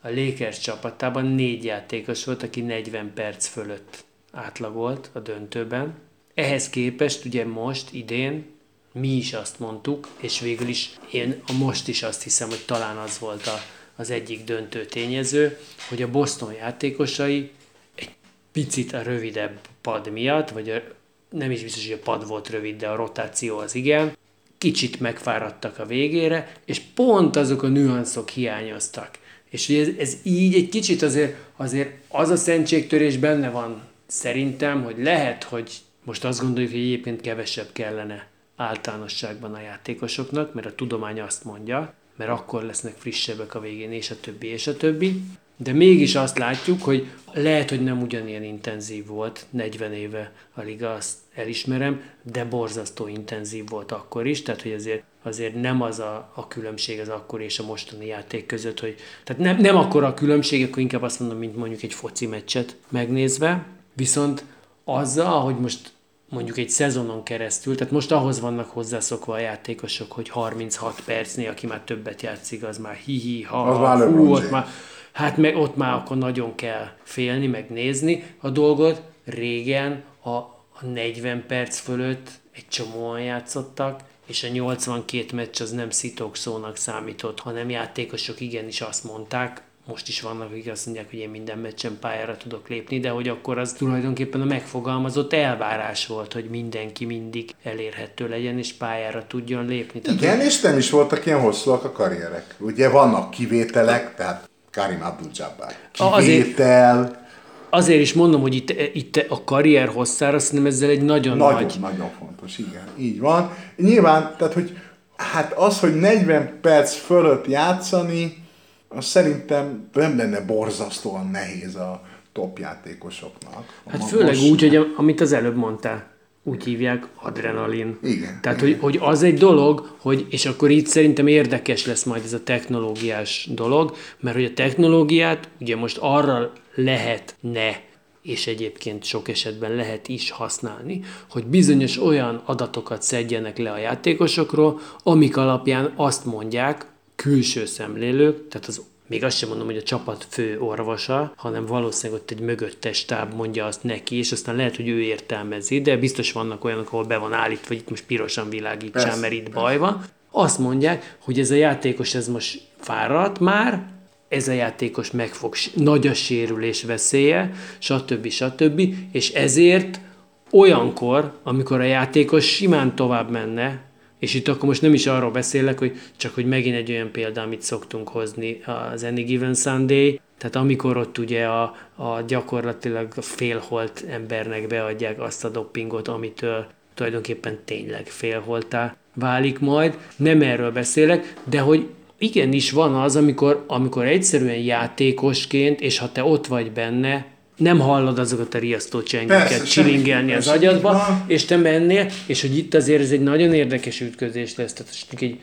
a Lakers csapatában négy játékos volt, aki 40 perc fölött átlagolt a döntőben, ehhez képest ugye most, idén mi is azt mondtuk, és végül is én a most is azt hiszem, hogy talán az volt a, az egyik döntő tényező, hogy a Boston játékosai egy picit a rövidebb pad miatt, vagy a, nem is biztos, hogy a pad volt rövid, de a rotáció az igen, kicsit megfáradtak a végére, és pont azok a nüanszok hiányoztak. És ugye ez, ez így egy kicsit azért, azért az a szentségtörés benne van szerintem, hogy lehet, hogy most azt gondoljuk, hogy egyébként kevesebb kellene általánosságban a játékosoknak, mert a tudomány azt mondja, mert akkor lesznek frissebbek a végén, és a többi, és a többi. De mégis azt látjuk, hogy lehet, hogy nem ugyanilyen intenzív volt 40 éve a liga, azt elismerem, de borzasztó intenzív volt akkor is, tehát hogy azért, azért nem az a, a különbség az akkor és a mostani játék között, hogy tehát nem, nem akkor a különbség, akkor inkább azt mondom, mint mondjuk egy foci meccset megnézve, viszont azzal, hogy most mondjuk egy szezonon keresztül, tehát most ahhoz vannak hozzászokva a játékosok, hogy 36 percnél, aki már többet játszik, az már hihi, ha, Az már hú, ott már, hát meg ott már akkor nagyon kell félni, meg nézni a dolgot. Régen a, a 40 perc fölött egy csomóan játszottak, és a 82 meccs az nem szitokszónak számított, hanem játékosok igenis azt mondták, most is vannak, akik azt mondják, hogy én minden meccsen pályára tudok lépni, de hogy akkor az tulajdonképpen a megfogalmazott elvárás volt, hogy mindenki mindig elérhető legyen, és pályára tudjon lépni. Tehát, Igen, és nem is voltak ilyen hosszúak a karrierek. Ugye vannak kivételek, tehát Karim Abdul-Jabbar. Azért- Kivétel, Azért is mondom, hogy itt, itt a karrier hosszára szerintem ezzel egy nagyon, nagyon, nagy... nagyon fontos, igen, így van. Nyilván, tehát, hogy hát az, hogy 40 perc fölött játszani, az szerintem nem lenne borzasztóan nehéz a top játékosoknak. Hát Ma- főleg most- úgy, hogy amit az előbb mondtál, úgy hívják adrenalin. Igen, Tehát, igen. Hogy, hogy az egy dolog, hogy, és akkor itt szerintem érdekes lesz majd ez a technológiás dolog, mert hogy a technológiát ugye most arra lehetne, és egyébként sok esetben lehet is használni, hogy bizonyos olyan adatokat szedjenek le a játékosokról, amik alapján azt mondják külső szemlélők, tehát az még azt sem mondom, hogy a csapat fő orvosa, hanem valószínűleg ott egy mögöttes stáb mondja azt neki, és aztán lehet, hogy ő értelmezi, de biztos vannak olyanok, ahol be van állítva, hogy itt most pirosan világítsál, Persze, mert itt baj van. Azt mondják, hogy ez a játékos ez most fáradt már, ez a játékos meg fog, nagy a sérülés veszélye, stb. stb. És ezért olyankor, amikor a játékos simán tovább menne, és itt akkor most nem is arról beszélek, hogy csak hogy megint egy olyan példa, amit szoktunk hozni az Any Given Sunday, tehát amikor ott ugye a, a gyakorlatilag félholt embernek beadják azt a doppingot, amitől tulajdonképpen tényleg félholtá válik majd. Nem erről beszélek, de hogy igenis van az, amikor, amikor egyszerűen játékosként, és ha te ott vagy benne, nem hallod azokat a riasztó csengőket csilingelni az agyadba, van. és te mennél, és hogy itt azért ez egy nagyon érdekes ütközés lesz, tehát egy,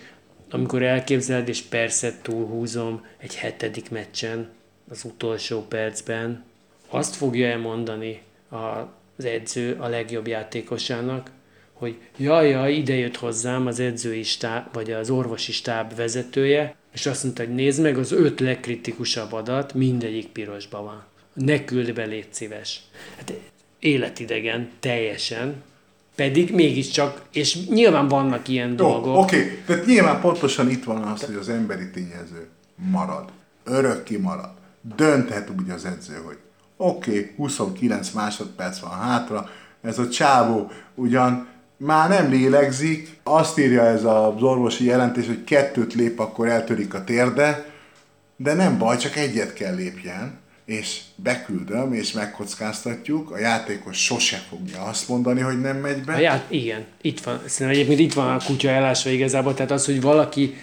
amikor elképzeled, és persze túlhúzom egy hetedik meccsen, az utolsó percben, azt fogja elmondani az edző a legjobb játékosának, hogy jaj, jaj, ide jött hozzám az edzői stáb, vagy az orvosi stáb vezetője, és azt mondta, hogy nézd meg, az öt legkritikusabb adat mindegyik pirosban van. Ne küld be, légy szíves. Hát életidegen, teljesen, pedig mégiscsak, és nyilván vannak ilyen Jó, dolgok. oké, tehát nyilván pontosan itt van az, hogy az emberi tényező marad. Örökké marad. Dönthet úgy az edző, hogy oké, 29 másodperc van hátra, ez a csávó ugyan már nem lélegzik, azt írja ez az orvosi jelentés, hogy kettőt lép, akkor eltörik a térde, de nem baj, csak egyet kell lépjen, és beküldöm, és megkockáztatjuk, a játékos sose fogja azt mondani, hogy nem megy be. A ját, igen, itt van. Szerintem egyébként itt van a kutya elásva igazából, tehát az, hogy valaki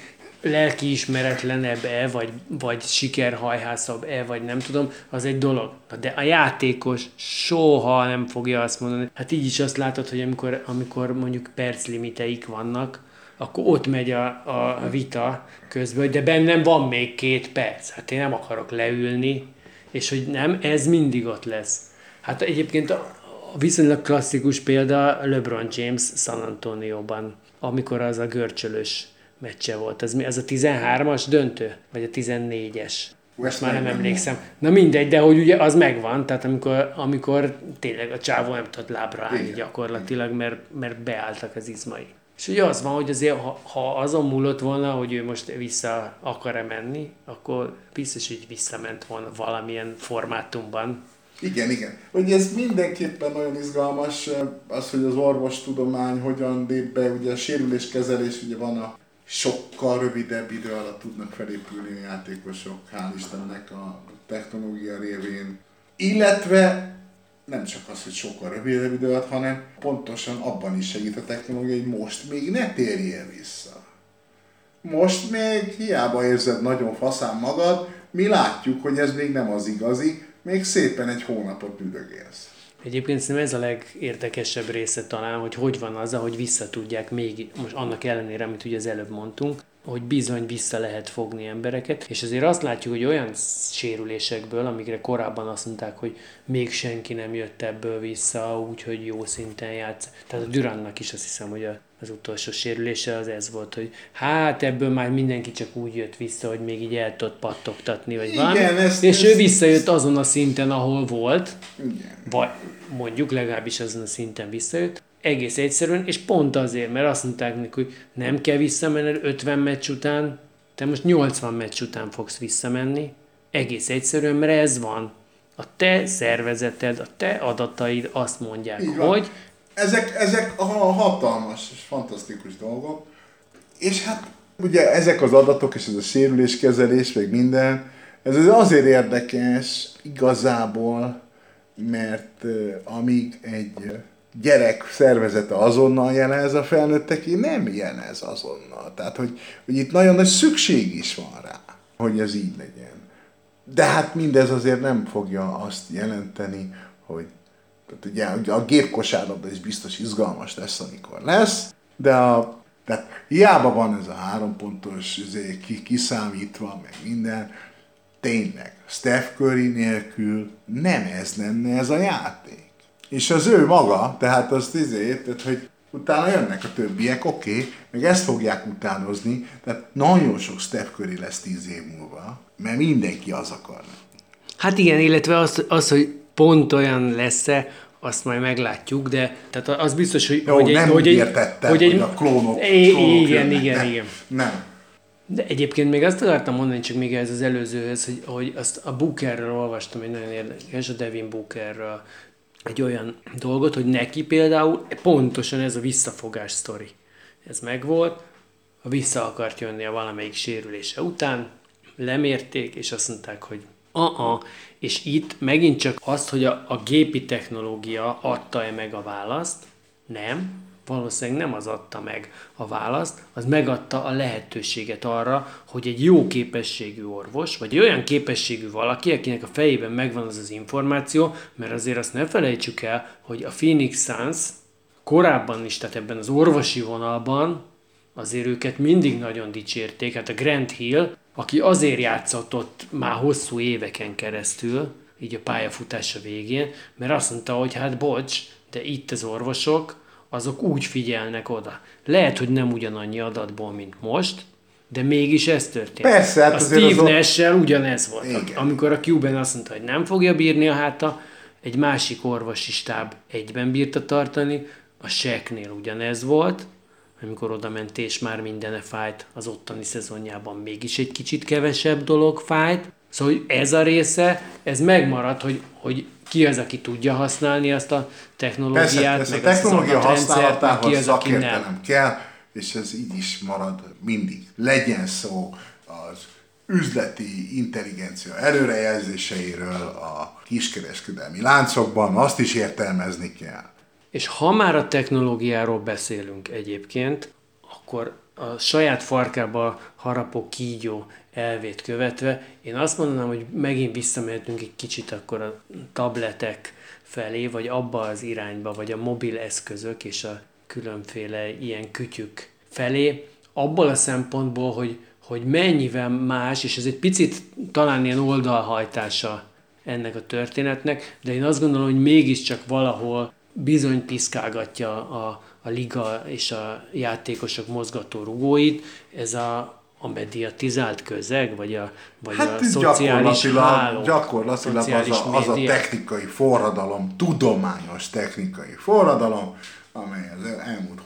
lelkiismeretlenebb-e, vagy, vagy sikerhajhászabb-e, vagy nem tudom, az egy dolog. De a játékos soha nem fogja azt mondani. Hát így is azt látod, hogy amikor, amikor mondjuk perclimiteik vannak, akkor ott megy a, a vita közben, de bennem van még két perc. Hát én nem akarok leülni, és hogy nem, ez mindig ott lesz. Hát egyébként a, viszonylag klasszikus példa LeBron James San Antonio-ban, amikor az a görcsölös meccse volt. Ez, mi- ez a 13-as döntő? Vagy a 14-es? Most már nem emlékszem. Na mindegy, de hogy ugye az megvan, tehát amikor, amikor tényleg a csávó nem tudott lábra állni Igen. gyakorlatilag, mert, mert beálltak az izmai. És ugye az van, hogy azért, ha, ha azon múlott volna, hogy ő most vissza akar-e menni, akkor biztos, hogy visszament volna valamilyen formátumban. Igen, igen. Hogy ez mindenképpen nagyon izgalmas, az, hogy az orvostudomány hogyan lép be, ugye a sérüléskezelés, ugye van a sokkal rövidebb idő alatt tudnak felépülni a játékosok, hál' Istennek a technológia révén. Illetve nem csak az, hogy sokkal rövidebb idő alatt, hanem pontosan abban is segít a technológia, hogy most még ne térjél vissza. Most még hiába érzed nagyon faszán magad, mi látjuk, hogy ez még nem az igazi, még szépen egy hónapot üdögélsz. Egyébként szerintem ez a legérdekesebb része talán, hogy hogy van az, hogy vissza tudják még, most annak ellenére, amit ugye az előbb mondtunk, hogy bizony vissza lehet fogni embereket, és azért azt látjuk, hogy olyan sérülésekből, amikre korábban azt mondták, hogy még senki nem jött ebből vissza, úgyhogy jó szinten játsz. Tehát a Durannak is azt hiszem, hogy a az utolsó sérülése az ez volt, hogy hát ebből már mindenki csak úgy jött vissza, hogy még így el tudott pattogtatni, vagy Igen, van. ezt- és ezt- ő visszajött azon a szinten, ahol volt, Igen. vagy mondjuk legalábbis azon a szinten visszajött, egész egyszerűen, és pont azért, mert azt mondták neki, hogy nem kell visszamenned 50 meccs után, te most 80 meccs után fogsz visszamenni, egész egyszerűen, mert ez van. A te szervezeted, a te adataid azt mondják, Így van. hogy Ezek, ezek a hatalmas és fantasztikus dolgok. És hát ugye ezek az adatok és ez a sérüléskezelés, meg minden, ez azért érdekes igazából, mert amíg egy gyerek szervezete azonnal jelez, a felnőtteké nem jelez azonnal. Tehát, hogy, hogy itt nagyon nagy szükség is van rá, hogy ez így legyen. De hát mindez azért nem fogja azt jelenteni, hogy tehát ugye a gépkosárlabda is biztos izgalmas lesz, amikor lesz, de a, tehát hiába van ez a három pontos izé, ki, kiszámítva, meg minden, tényleg, Steph Curry nélkül nem ez lenne ez a játék. És az ő maga, tehát azt izé, tehát, hogy utána jönnek a többiek, oké, okay, meg ezt fogják utánozni, tehát nagyon sok Steph Curry lesz tíz év múlva, mert mindenki az akar lenni. Hát igen, illetve az, az hogy pont olyan lesz-e, azt majd meglátjuk, de tehát az biztos, hogy... Jó, hogy nem hogy úgy értettem, hogy, egy, a klónok, klónok igen, jönnek. igen, nem, igen. Nem. De egyébként még azt akartam mondani, csak még ez az előzőhöz, hogy, hogy azt a Bookerről olvastam egy nagyon érdekes, a Devin Bookerről egy olyan dolgot, hogy neki például pontosan ez a visszafogás sztori. Ez megvolt, a vissza akart jönni a valamelyik sérülése után, lemérték, és azt mondták, hogy a és itt megint csak azt, hogy a, a gépi technológia adta-e meg a választ, nem, valószínűleg nem az adta meg a választ, az megadta a lehetőséget arra, hogy egy jó képességű orvos, vagy egy olyan képességű valaki, akinek a fejében megvan az az információ, mert azért azt ne felejtsük el, hogy a Phoenix Suns korábban is, tehát ebben az orvosi vonalban azért őket mindig nagyon dicsérték. Hát a Grant Hill, aki azért játszott ott már hosszú éveken keresztül, így a pályafutása végén, mert azt mondta, hogy hát bocs, de itt az orvosok, azok úgy figyelnek oda. Lehet, hogy nem ugyanannyi adatból, mint most, de mégis ez történt. Persze, hát a Steve az ott- Nash-sel ugyanez volt. Igen. Amikor a Cuban azt mondta, hogy nem fogja bírni a háta, egy másik orvosi stáb egyben bírta tartani, a Shaqnél ugyanez volt, amikor oda ment és már mindene fájt, az ottani szezonjában mégis egy kicsit kevesebb dolog fájt. Szóval hogy ez a része, ez megmarad, hogy, hogy ki az, aki tudja használni azt a technológiát, Persze, meg ez a technológia azt adatrendszert, meg ki használatához az, aki nem. kell, és ez így is marad mindig. Legyen szó az üzleti intelligencia előrejelzéseiről a kiskereskedelmi láncokban, azt is értelmezni kell. És ha már a technológiáról beszélünk egyébként, akkor a saját farkába harapó kígyó elvét követve, én azt mondanám, hogy megint visszamehetünk egy kicsit akkor a tabletek felé, vagy abba az irányba, vagy a mobil eszközök és a különféle ilyen kütyük felé, abból a szempontból, hogy, hogy mennyivel más, és ez egy picit talán ilyen oldalhajtása ennek a történetnek, de én azt gondolom, hogy mégiscsak valahol bizony piszkálgatja a, a liga és a játékosok mozgató rugóit, ez a, a mediatizált közeg, vagy a, vagy Hát a szociális gyakorlatilag, hálók, gyakorlatilag az, szociális a, az a technikai forradalom, tudományos technikai forradalom, amely az elmúlt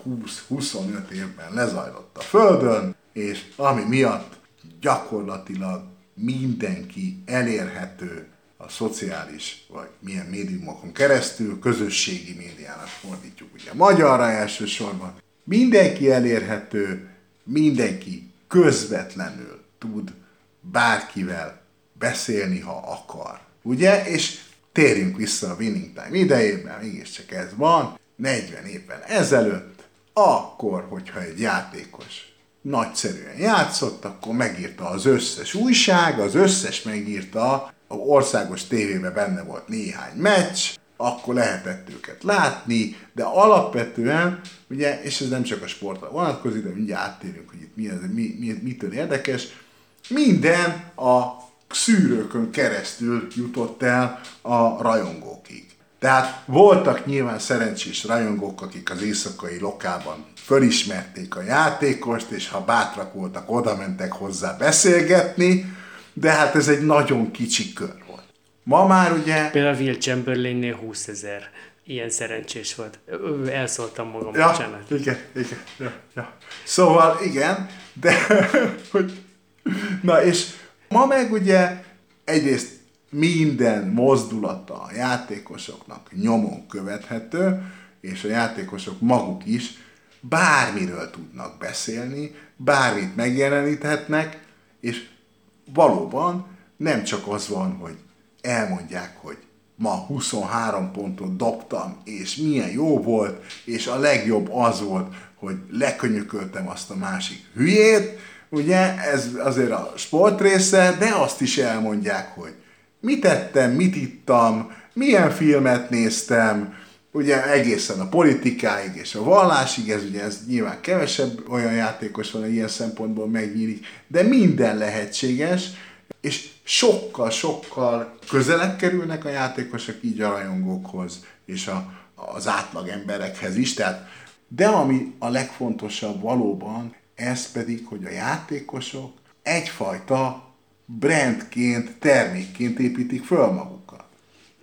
20-25 évben lezajlott a Földön, és ami miatt gyakorlatilag mindenki elérhető a szociális, vagy milyen médiumokon keresztül, közösségi médiának fordítjuk ugye magyarra elsősorban. Mindenki elérhető, mindenki közvetlenül tud bárkivel beszélni, ha akar. Ugye? És térjünk vissza a Winning Time idejében, mégiscsak ez van, 40 évvel ezelőtt, akkor, hogyha egy játékos nagyszerűen játszott, akkor megírta az összes újság, az összes megírta, országos tévében benne volt néhány meccs, akkor lehetett őket látni, de alapvetően, ugye, és ez nem csak a sportra vonatkozik, de mindjárt áttérünk, hogy itt mi, ez, mi, mi, mitől érdekes, minden a szűrőkön keresztül jutott el a rajongókig. Tehát voltak nyilván szerencsés rajongók, akik az éjszakai lokában fölismerték a játékost, és ha bátrak voltak, oda mentek hozzá beszélgetni, de hát ez egy nagyon kicsi kör. Ma már ugye... Például Will Chamberlainnél 20 ezer ilyen szerencsés volt. Elszóltam magam, ja, bocsánat. Igen, igen. Ja, ja. Szóval igen, de hogy... Na és ma meg ugye egyrészt minden mozdulata a játékosoknak nyomon követhető, és a játékosok maguk is bármiről tudnak beszélni, bármit megjeleníthetnek, és valóban nem csak az van, hogy elmondják, hogy ma 23 pontot dobtam, és milyen jó volt, és a legjobb az volt, hogy lekönyököltem azt a másik hülyét, ugye, ez azért a sport része, de azt is elmondják, hogy mit ettem, mit ittam, milyen filmet néztem, ugye egészen a politikáig és a vallásig, ez ugye ez nyilván kevesebb olyan játékos van, ilyen szempontból megnyílik, de minden lehetséges, és sokkal-sokkal közelebb kerülnek a játékosok így a rajongókhoz, és a, az átlag emberekhez is, tehát de ami a legfontosabb valóban, ez pedig, hogy a játékosok egyfajta brandként, termékként építik föl magukat.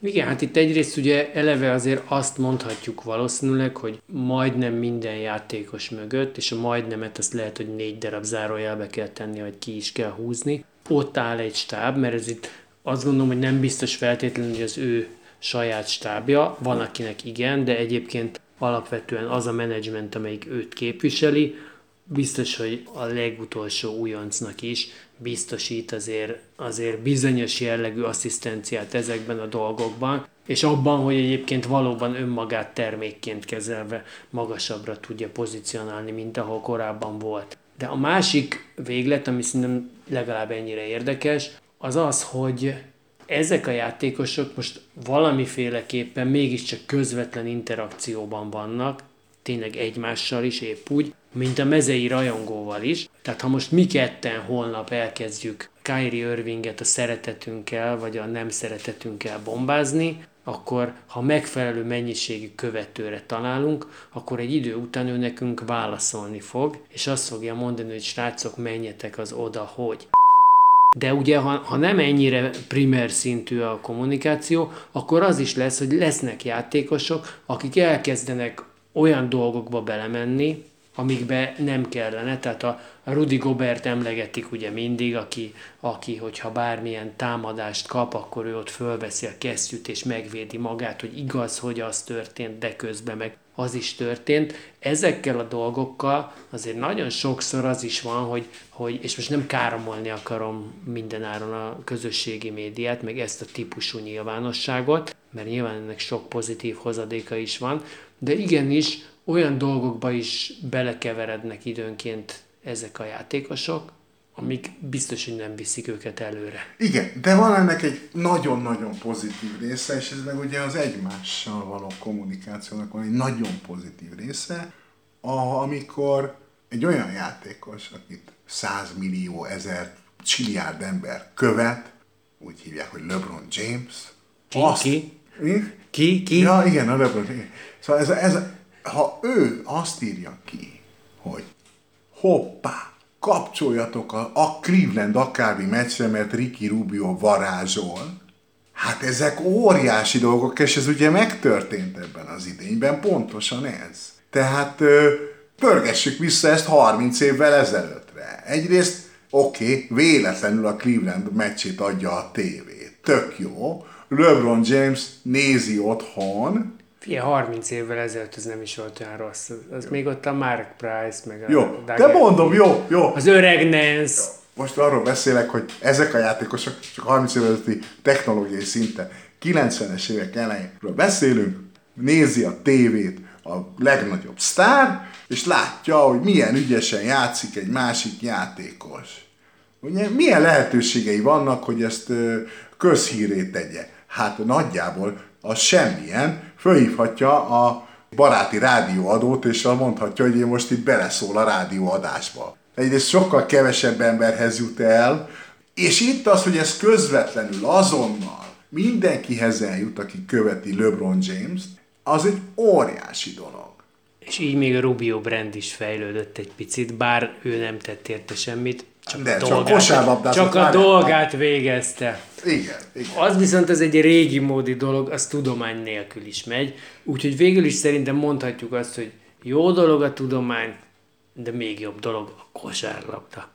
Igen, hát itt egyrészt ugye eleve azért azt mondhatjuk valószínűleg, hogy majdnem minden játékos mögött, és a majdnemet azt lehet, hogy négy darab zárójelbe kell tenni, vagy ki is kell húzni. Ott áll egy stáb, mert ez itt azt gondolom, hogy nem biztos feltétlenül, hogy az ő saját stábja, van akinek igen, de egyébként alapvetően az a menedzsment, amelyik őt képviseli, biztos, hogy a legutolsó újoncnak is biztosít azért, azért bizonyos jellegű asszisztenciát ezekben a dolgokban, és abban, hogy egyébként valóban önmagát termékként kezelve magasabbra tudja pozícionálni, mint ahol korábban volt. De a másik véglet, ami szerintem legalább ennyire érdekes, az az, hogy ezek a játékosok most valamiféleképpen mégiscsak közvetlen interakcióban vannak, tényleg egymással is épp úgy, mint a mezei rajongóval is. Tehát ha most mi ketten holnap elkezdjük Kyrie Irvinget a szeretetünkkel, vagy a nem szeretetünkkel bombázni, akkor ha megfelelő mennyiségű követőre találunk, akkor egy idő után ő nekünk válaszolni fog, és azt fogja mondani, hogy srácok, menjetek az oda, hogy. De ugye, ha, ha nem ennyire primer szintű a kommunikáció, akkor az is lesz, hogy lesznek játékosok, akik elkezdenek olyan dolgokba belemenni, amikbe nem kellene. Tehát a, Rudi Gobert emlegetik ugye mindig, aki, aki, hogyha bármilyen támadást kap, akkor ő ott fölveszi a kesztyűt és megvédi magát, hogy igaz, hogy az történt, de közben meg az is történt. Ezekkel a dolgokkal azért nagyon sokszor az is van, hogy, hogy és most nem káromolni akarom mindenáron a közösségi médiát, meg ezt a típusú nyilvánosságot, mert nyilván ennek sok pozitív hozadéka is van, de igenis olyan dolgokba is belekeverednek időnként ezek a játékosok, amik biztos, hogy nem viszik őket előre. Igen, de van ennek egy nagyon-nagyon pozitív része, és ez meg ugye az egymással való kommunikációnak van egy nagyon pozitív része, amikor egy olyan játékos, akit 100 millió, ezer, csilliárd ember követ, úgy hívják, hogy LeBron James. Ki? Azt, ki? Ki? Ki? Ja, igen, a LeBron. Igen. Szóval ez, ez, ha ő azt írja ki, hogy hoppá, kapcsoljatok a, a Cleveland akármi meccsre, mert Ricky Rubio varázsol, hát ezek óriási dolgok, és ez ugye megtörtént ebben az idényben, pontosan ez. Tehát pörgessük vissza ezt 30 évvel ezelőttre. Egyrészt, oké, okay, véletlenül a Cleveland meccsét adja a tévé. Tök jó. LeBron James nézi otthon, Fie, 30 évvel ezelőtt ez nem is volt olyan rossz. Az még ott a Mark Price, meg a Jó, de mondom, jó, jó. Az öreg Nance. Most arról beszélek, hogy ezek a játékosok csak 30 évvel ezelőtti technológiai szinten, 90-es évek elejéről beszélünk, nézi a tévét a legnagyobb sztár, és látja, hogy milyen ügyesen játszik egy másik játékos. Ugye, milyen lehetőségei vannak, hogy ezt közhírét tegye? Hát nagyjából az semmilyen, fölhívhatja a baráti rádióadót, és mondhatja, hogy én most itt beleszól a rádióadásba. Egyrészt sokkal kevesebb emberhez jut el, és itt az, hogy ez közvetlenül, azonnal mindenkihez eljut, aki követi LeBron James-t, az egy óriási dolog. És így még a Rubio brand is fejlődött egy picit, bár ő nem tett érte semmit, csak De, a csak dolgát, kosárlabdázott, csak a dolgát végezte. Igen, igen. Az viszont ez egy régi módi dolog, az tudomány nélkül is megy, úgyhogy végül is szerintem mondhatjuk azt, hogy jó dolog a tudomány, de még jobb dolog a kosárlabda.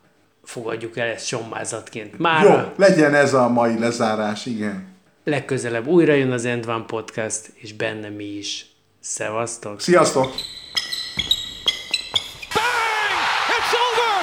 Fogadjuk el ezt sommázatként. Már Jó, legyen ez a mai lezárás, igen. legközelebb újra jön az End One Podcast, és benne mi is. Szevasztok! Sziasztok!